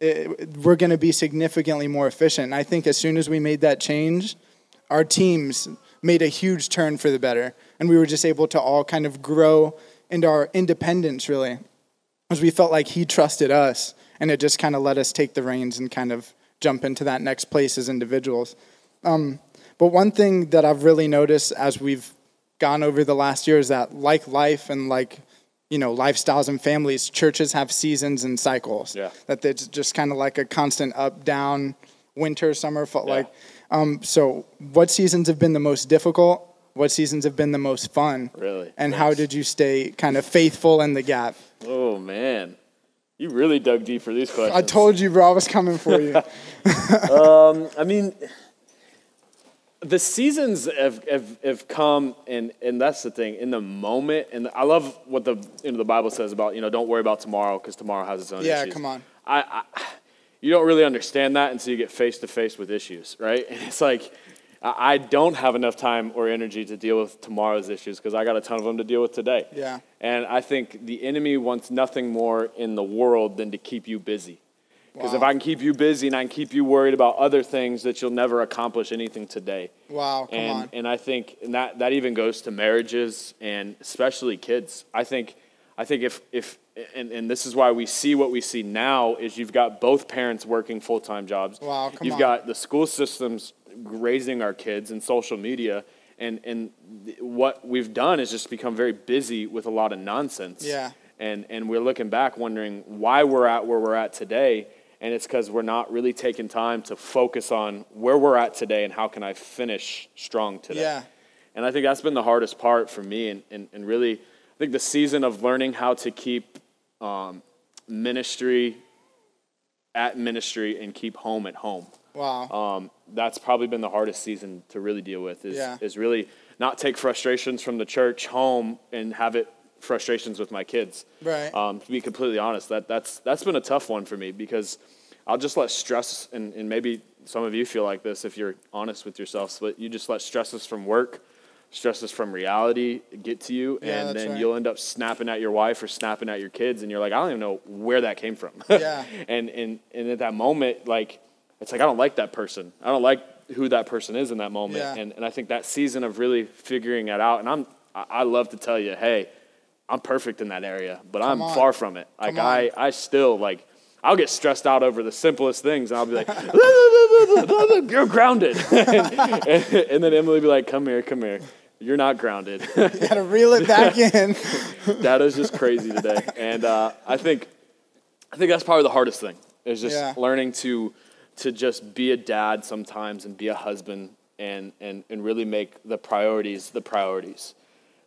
it, we're going to be significantly more efficient. And I think as soon as we made that change, our teams made a huge turn for the better. And we were just able to all kind of grow into our independence, really, because we felt like he trusted us. And it just kind of let us take the reins and kind of jump into that next place as individuals. Um, but one thing that I've really noticed as we've gone over the last year is that, like life and like you know lifestyles and families, churches have seasons and cycles. Yeah. That it's just kind of like a constant up down, winter, summer, fall. Yeah. Like, um, so what seasons have been the most difficult? What seasons have been the most fun? Really? And how did you stay kind of faithful in the gap? Oh man, you really dug deep for these questions. I told you, bro, I was coming for you. Um I mean, the seasons have, have, have come, and, and that's the thing. In the moment, and I love what the you know the Bible says about you know don't worry about tomorrow because tomorrow has its own issues. Yeah, issues. come on. I, I you don't really understand that until you get face to face with issues, right? And it's like I I don't have enough time or energy to deal with tomorrow's issues because I got a ton of them to deal with today. Yeah. And I think the enemy wants nothing more in the world than to keep you busy. Because if I can keep you busy and I can keep you worried about other things, that you'll never accomplish anything today. Wow, come and on. and I think and that that even goes to marriages and especially kids. I think I think if if and, and this is why we see what we see now is you've got both parents working full time jobs. Wow, come on. you've on. got the school systems raising our kids and social media and and th- what we've done is just become very busy with a lot of nonsense. Yeah. And and we're looking back wondering why we're at where we're at today. And it's because we're not really taking time to focus on where we're at today and how can I finish strong today. Yeah. And I think that's been the hardest part for me. And, and, and really, I think the season of learning how to keep um, ministry at ministry and keep home at home. Wow. Um, that's probably been the hardest season to really deal with is, Yeah. is really not take frustrations from the church home and have it frustrations with my kids. Right. Um, to be completely honest, that, that's, that's been a tough one for me because I'll just let stress, and, and maybe some of you feel like this if you're honest with yourselves, but you just let stresses from work, stresses from reality get to you, Yeah, and then right. you'll end up snapping at your wife or snapping at your kids, and you're like, I don't even know where that came from. Yeah. and, and, and at that moment, like, it's like, I don't like that person. I don't like who that person is in that moment. Yeah. And, and I think that season of really figuring it out, and I'm, I love to tell you, hey, I'm perfect in that area, but I'm on. far from it. Like I, I still like, I'll get stressed out over the simplest things, and I'll be like, "You're grounded," and, and then Emily will be like, "Come here, come here. You're not grounded." You gotta reel it back in. that is just crazy today, and uh, I think, I think that's probably the hardest thing is just Yeah. learning to, to just be a dad sometimes and be a husband and and and really make the priorities the priorities,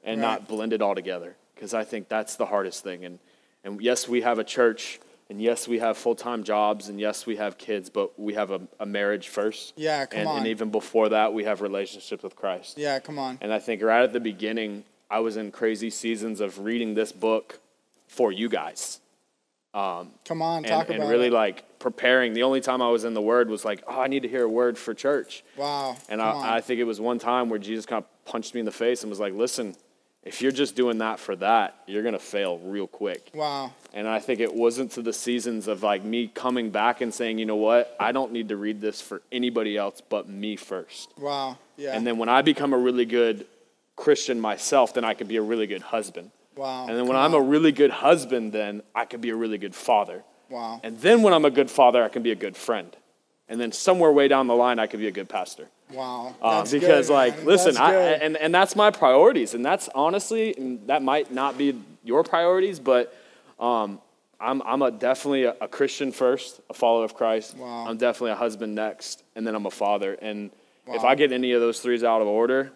and Right. not blend it all together. Because I think that's the hardest thing. And and yes, we have a church, and yes, we have full time jobs, and yes, we have kids, but we have a, a marriage first. Yeah, come and, on. and even before that, we have relationships with Christ. Yeah, come on. And I think right at the beginning, I was in crazy seasons of reading this book for you guys. Um, come on, And, talk and about really it. like preparing. The only time I was in the Word was like, oh, I need to hear a word for church. Wow. And. I, I think it was one time where Jesus kind of punched me in the face and was like, listen, if you're just doing that for that, you're going to fail real quick. wow. And I think it wasn't to the seasons of like me coming back and saying, you know what, I don't need to read this for anybody else but me first. Wow. Yeah. And then when I become a really good Christian myself, then I can be a really good husband. wow. And then when I'm a really good husband, then I can be a really good father. wow. And then when I'm a good father, I can be a good friend. And then somewhere way down the line, I can be a good pastor. Wow. Uh, because, good, like, man. listen, I, and, and that's my priorities. And that's honestly, and that might not be your priorities, but um, I'm, I'm a, definitely a, a Christian first, a follower of Christ. Wow. I'm definitely a husband next, and then I'm a father. And if I get any of those threes out of order,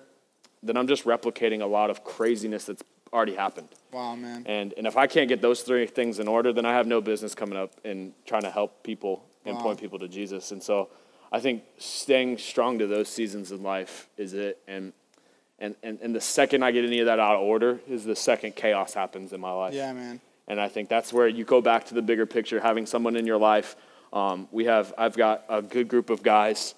then I'm just replicating a lot of craziness that's already happened. wow, man. And, and if I can't get those three things in order, then I have no business coming up and trying to help people and Wow. point people to Jesus. And so I think staying strong to those seasons in life is it. And, and, and, and the second I get any of that out of order is the second chaos happens in my life. Yeah, man. And I think that's where you go back to the bigger picture, having someone in your life. Um, we have, I've got a good group of guys.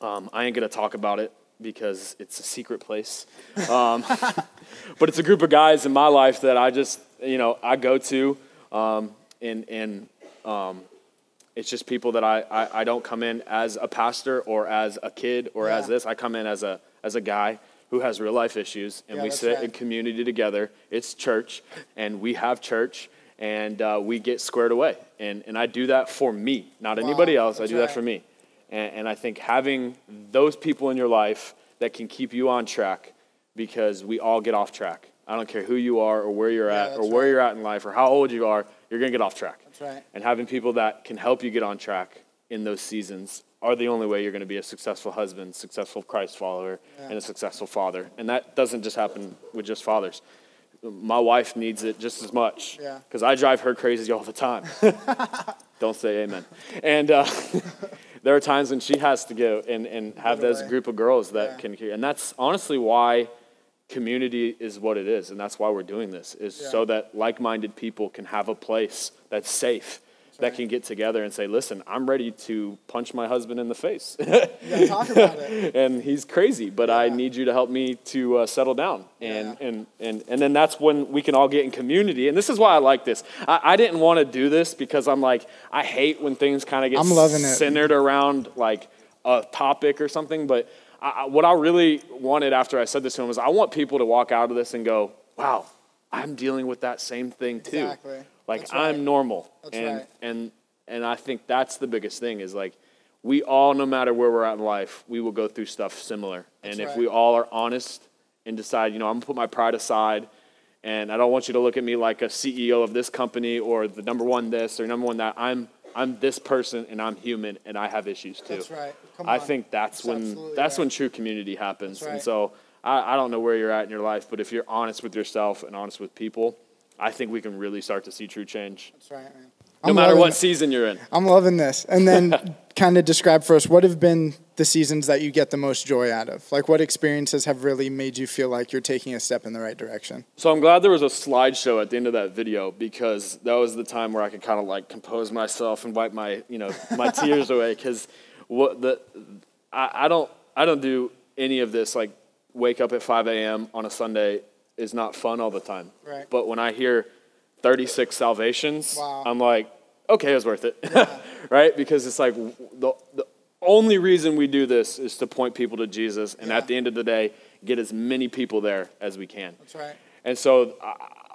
Um, I ain't gonna talk about it because it's a secret place. Um, but it's a group of guys in my life that I just, you know, I go to, um, and and um, it's just people that I, I I don't come in as a pastor or as a kid or as this. I come in as a as a guy who has real life issues, and Yeah, we sit right. in community together. It's church, and we have church, and uh, we get squared away. And and I do that for me, not anybody else. I do that for me. And, and I think having those people in your life that can keep you on track, because we all get off track. I don't care who you are or where you're Yeah, at or where right. you're at in life or how old you are, you're going to get off track. Right. And having people that can help you get on track in those seasons are the only way you're going to be a successful husband, successful Christ follower, Yeah. and a successful father. And that doesn't just happen with just fathers. My wife needs it just as much Yeah. because I drive her crazy all the time. Don't say amen. And uh, there are times when she has to go and, and have those group of girls that Yeah. can hear. And that's honestly why community is what it is. And that's why we're doing this, is Yeah. so that like minded people can have a place that's safe. That right. can get together and say, listen, I'm ready to punch my husband in the face. Yeah, talk about it. and he's crazy, but I need you to help me to uh, settle down. And, Yeah. and, and, and then that's when we can all get in community. And this is why I like this. I, I didn't want to do this because I'm like, I hate when things kind of get I'm loving it. centered around like a topic or something. But I, what I really wanted after I said this to him was I want people to walk out of this and go, wow, I'm dealing with that same thing too. Exactly. Like right. I'm normal. That's and, right. and, and I think that's the biggest thing is like, we all, no matter where we're at in life, we will go through stuff similar. And That's if we all are honest and decide, you know, I'm gonna put my pride aside, and I don't want you to look at me like a CEO of this company or the number one this or number one that. I'm I'm this person and I'm human and I have issues too. That's right. Come I on. think that's, That's when that's right. when true community happens. That's right. And so I, I don't know where you're at in your life, but if you're honest with yourself and honest with people, I think we can really start to see true change. That's right, man. No I'm matter what it. season you're in. I'm loving this. And then kind of describe for us what have been the seasons that you get the most joy out of? Like what experiences have really made you feel like you're taking a step in the right direction? So I'm glad there was a slideshow at the end of that video because that was the time where I could kind of like compose myself and wipe my you know my tears away because what the I, I don't I don't do any of this like wake up at 5 a.m. on a Sunday is not fun all the time. Right. But when I hear 36 salvations, Wow. I'm like, okay, it was worth it, right? Because it's like the the only reason we do this is to point people to Jesus, and Yeah. at the end of the day, get as many people there as we can. That's right. And so uh,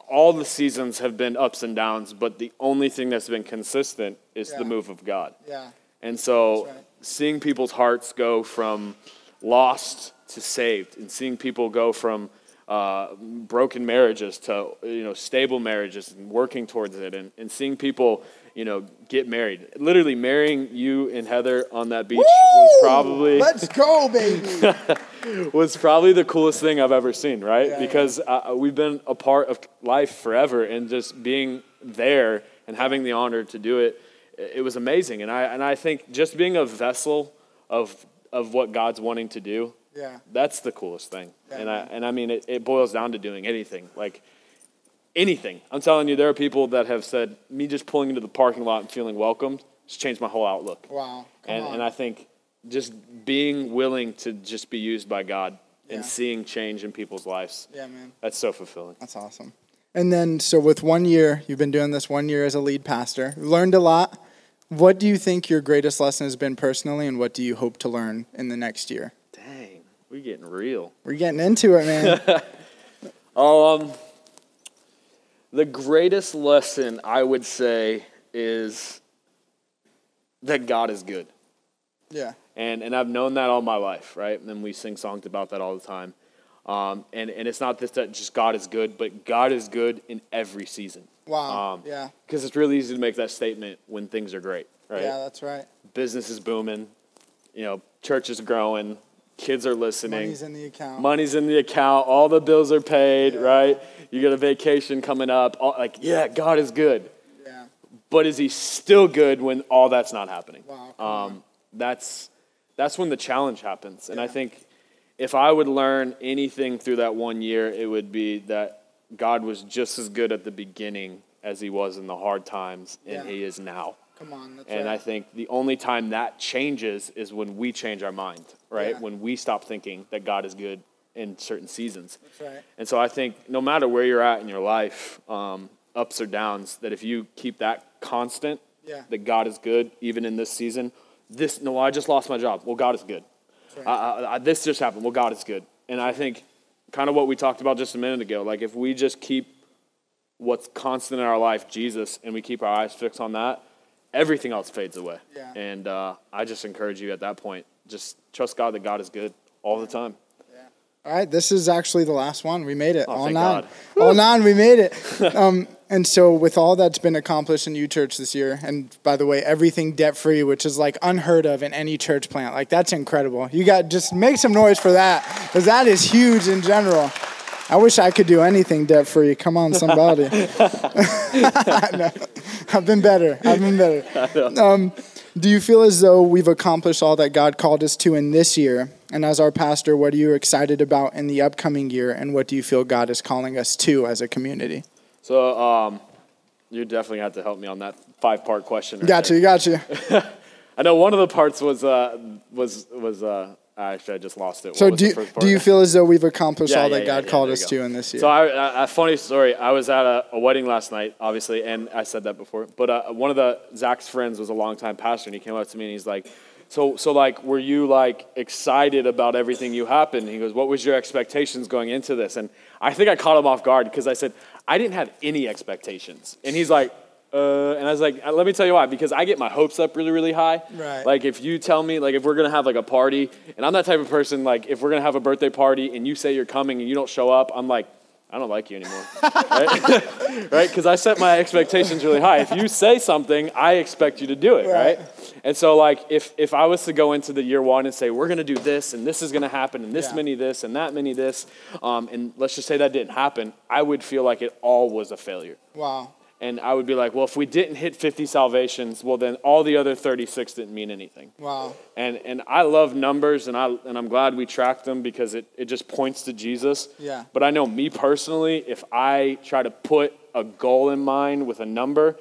all the seasons have been ups and downs, but the only thing that's been consistent is Yeah. the move of God. Yeah. And so right. seeing people's hearts go from lost to saved, and seeing people go from uh, broken marriages to you know stable marriages and working towards it, and, and seeing people you know get married. Literally marrying you and Heather on that beach was probably Let's go, baby. was probably the coolest thing I've ever seen, right? Yeah, because Uh, we've been a part of life forever, and just being there and having the honor to do it, it was amazing. And I and I think just being a vessel of of what God's wanting to do, yeah. that's the coolest thing. Yeah, and I and I mean it, it boils down to doing anything, like anything. I'm telling you, there are people that have said me just pulling into the parking lot and feeling welcomed just changed my whole outlook Wow. Come and, on. and I think just being willing to just be used by God Yeah. and seeing change in people's lives, yeah, man. that's so fulfilling. That's awesome. And then, so with one year, you've been doing this one year as a lead pastor, learned a lot. What do you think your greatest lesson has been personally, and what do you hope to learn in the next year? We're getting real. We're getting into it, man. Um, the greatest lesson I would say is that God is good. yeah. And, and I've known that all my life, right? And we sing songs about that all the time. Um, and, and it's not just that just God is good, but God is good in every season. Wow. Um, yeah. Because it's really easy to make that statement when things are great, right? Yeah, that's right. business is booming, you know, church is growing, kids are listening, Money's in the account. money's in the account, all the bills are paid, Yeah. right? You got a vacation coming up, all, like, yeah, God is good. Yeah. But is he still good when all that's not happening? Wow, Um, that's that's when the challenge happens. And I think if I would learn anything through that one year, it would be that God was just as good at the beginning as he was in the hard times, and Yeah. he is now. Come on. And right. I think the only time that changes is when we change our mind, right? Yeah. When we stop thinking that God is good in certain seasons. That's right. And so I think no matter where you're at in your life, um, ups or downs, that if you keep that constant, Yeah. that God is good even in this season. This no, I just lost my job. Well, God is good. Right. I- this just happened. Well, God is good. And I think kind of what we talked about just a minute ago. Like if we just keep what's constant in our life, Jesus, and we keep our eyes fixed on that, everything else fades away. Yeah. And uh, I just encourage you at that point, just trust God that God is good all the time. Yeah. All right, this is actually the last one. We made it. Oh, all thank nine. God. All nine, we made it. Um, and so, with all that's been accomplished in U Church this year, and by the way, everything debt free, which is like unheard of in any church plant, like that's incredible. You got just make some noise for that, because that is huge in general. I wish I could do anything debt free. Come on, somebody. No, I've been better. I've been better. Um, do you feel as though we've accomplished all that God called us to in this year? And as our pastor, what are you excited about in the upcoming year? And what do you feel God is calling us to as a community? So um, you definitely have to help me on that five part question. Right Got there. you, got you. I know one of the parts was uh, was was uh, actually I just lost it. So do, first do you feel as though we've accomplished Yeah, all yeah, that yeah, God called us you to in this year? So I, a, a funny story. I was at a, a wedding last night, obviously, and I said that before. But uh, one of the Zach's friends was a longtime pastor, and he came up to me and he's like, "So, so like, were you like excited about everything you happened?" And he goes, "What was your expectations going into this?" And I think I caught him off guard because I said I didn't have any expectations, and he's like. Uh, and I was like, let me tell you why, because I get my hopes up really, really high. Right. Like if you tell me, like if we're gonna have like a party, and I'm that type of person, like if we're gonna have a birthday party and you say you're coming and you don't show up, I'm like, I don't like you anymore, right? right? Because I set my expectations really high. If you say something, I expect you to do it, Right. right? And so, like, if if I was to go into the year one and say we're gonna do this and this is gonna happen and this Yeah. many this and that many this, um, and let's just say that didn't happen, I would feel like it all was a failure wow. And I would be like, well, if we didn't hit 50 salvations, well, then all the other 36 didn't mean anything. Wow. And and I love numbers, and I and I'm glad we track them because it it just points to Jesus. Yeah. But I know me personally, if I try to put a goal in mind with a number,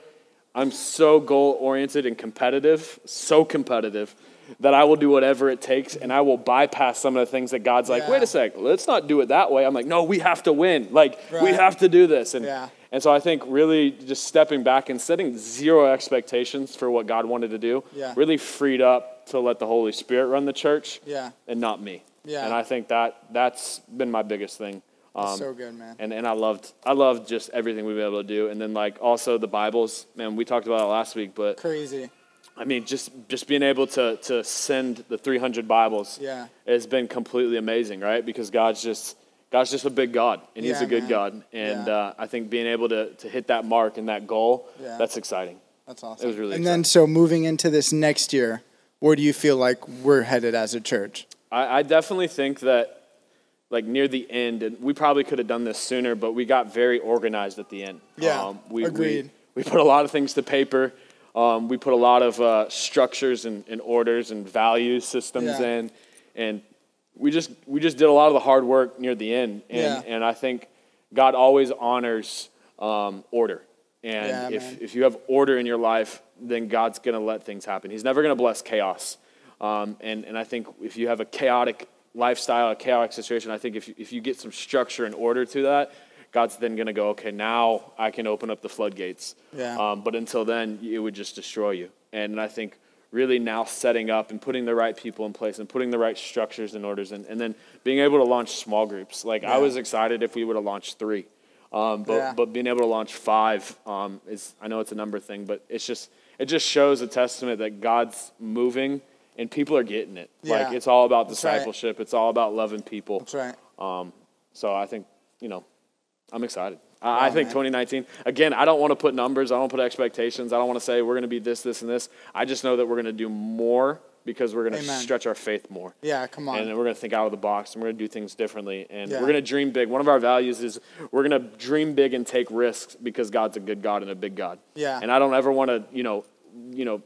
I'm so goal oriented and competitive, so competitive. That I will do whatever it takes, and I will bypass some of the things that God's like. Yeah. Wait a sec, let's not do it that way. I'm like, no, we have to win. Like we have to do this, and Yeah. And so I think really just stepping back and setting zero expectations for what God wanted to do Yeah. really freed up to let the Holy Spirit run the church Yeah. and not me. Yeah. And I think that that's been my biggest thing. Um, so good, man. And, and I loved I loved just everything we've been able to do. And then like also the Bibles, man, we talked about it last week, but Crazy. I mean just just being able to to send the 300 Bibles Yeah. has been completely amazing, right? Because God's just God's just a big God, and He's a good man. God, and Yeah. uh, I think being able to to hit that mark and that goal, Yeah. that's exciting. That's awesome. It was really And then, so moving into this next year, where do you feel like we're headed as a church? I, I definitely think that like near the end, and we probably could have done this sooner, but we got very organized at the end. Um, Yeah, we, agreed. We, we put a lot of things to paper. Um, we put a lot of uh, structures and, and orders and value systems Yeah. in, and we just we just did a lot of the hard work near the end. And Yeah. and I think God always honors um, order. And Yeah, man. if, if you have order in your life, then God's going to let things happen. He's never going to bless chaos. Um, and, and I think if you have a chaotic lifestyle, a chaotic situation, I think if you, if you get some structure and order to that, God's then going to go, okay, now I can open up the floodgates. Yeah. Um, but until then, it would just destroy you. And I think really now setting up and putting the right people in place and putting the right structures and orders and, and then being able to launch small groups. Like I was excited if we would have launched three. Um, but, Yeah. but being able to launch five um, is, I know it's a number thing, but it's just, it just shows a testament that God's moving and people are getting it. Like it's all about That's right. discipleship. It's all about loving people. That's right. Um, so I think, you know, I'm excited. I I think 2019, again, I don't want to put numbers, I don't put expectations, I don't want to say we're going to be this, this, and this. I just know that we're going to do more because we're going to Amen. stretch our faith more. Yeah, come on. And then we're going to think out of the box and we're going to do things differently. And Yeah. we're going to dream big. One of our values is we're going to dream big and take risks because God's a good God and a big God. Yeah. And I don't ever want to, you know, you know,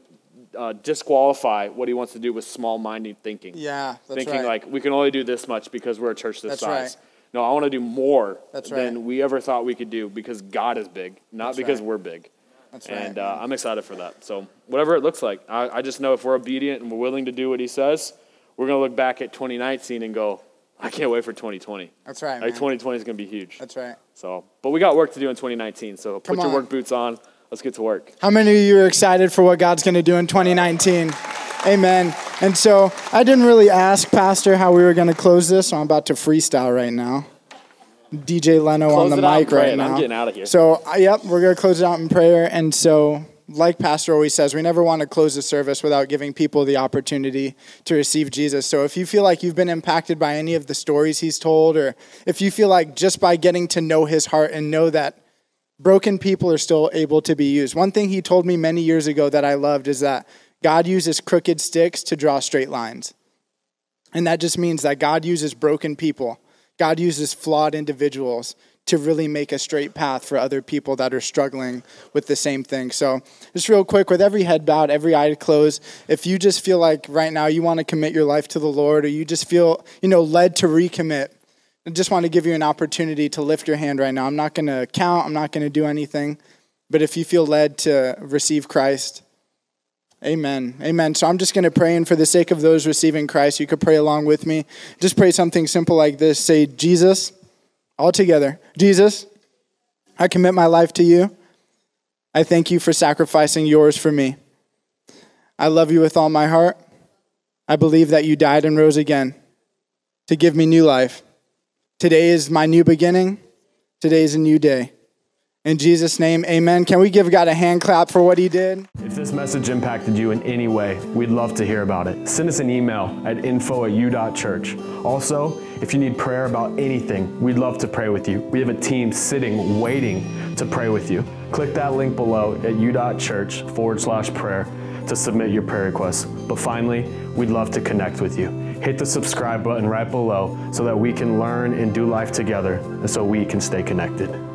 uh, disqualify what he wants to do with small-minded thinking yeah, that's thinking right. like we can only do this much because we're a church this That's size. right. No, I want to do more than right. we ever thought we could do because God is big, not That's because right. we're big. That's right. And uh, I'm excited for that. So whatever it looks like, I, I just know if we're obedient and we're willing to do what He says, we're gonna look back at 2019 and go, I can't wait for 2020. that's right. Like man. 2020 is gonna be huge. That's right. So, but we got work to do in 2019. So Come put your work boots on. Let's get to work. How many of you are excited for what God's going to do in 2019? Amen. And so I didn't really ask Pastor how we were going to close this, so I'm about to freestyle right now. DJ Leno on the mic right now. I'm getting out of here. So, uh, yep, we're going to close it out in prayer. And so, like Pastor always says, we never want to close the service without giving people the opportunity to receive Jesus. So if you feel like you've been impacted by any of the stories he's told, or if you feel like just by getting to know his heart and know that broken people are still able to be used. One thing he told me many years ago that I loved is that God uses crooked sticks to draw straight lines. And that just means that God uses broken people, God uses flawed individuals to really make a straight path for other people that are struggling with the same thing. So, just real quick, with every head bowed, every eye closed, if you just feel like right now you want to commit your life to the Lord or you just feel, you know, led to recommit, I just want to give you an opportunity to lift your hand right now. I'm not going to count, I'm not going to do anything. But if you feel led to receive Christ, amen. Amen. So I'm just going to pray, and for the sake of those receiving Christ, you could pray along with me. Just pray something simple like this Say, Jesus, all together. Jesus, I commit my life to you. I thank you for sacrificing yours for me. I love you with all my heart. I believe that you died and rose again to give me new life. Today is my new beginning. Today is a new day. In Jesus' name, amen. Can we give God a hand clap for what he did? If this message impacted you in any way, we'd love to hear about it. Send us an email at info at u.church. Also, if you need prayer about anything, we'd love to pray with you. We have a team sitting, waiting to pray with you. Click that link below at u.church forward slash prayer to submit your prayer requests. But finally, we'd love to connect with you. Hit the subscribe button right below so that we can learn and do life together and so we can stay connected.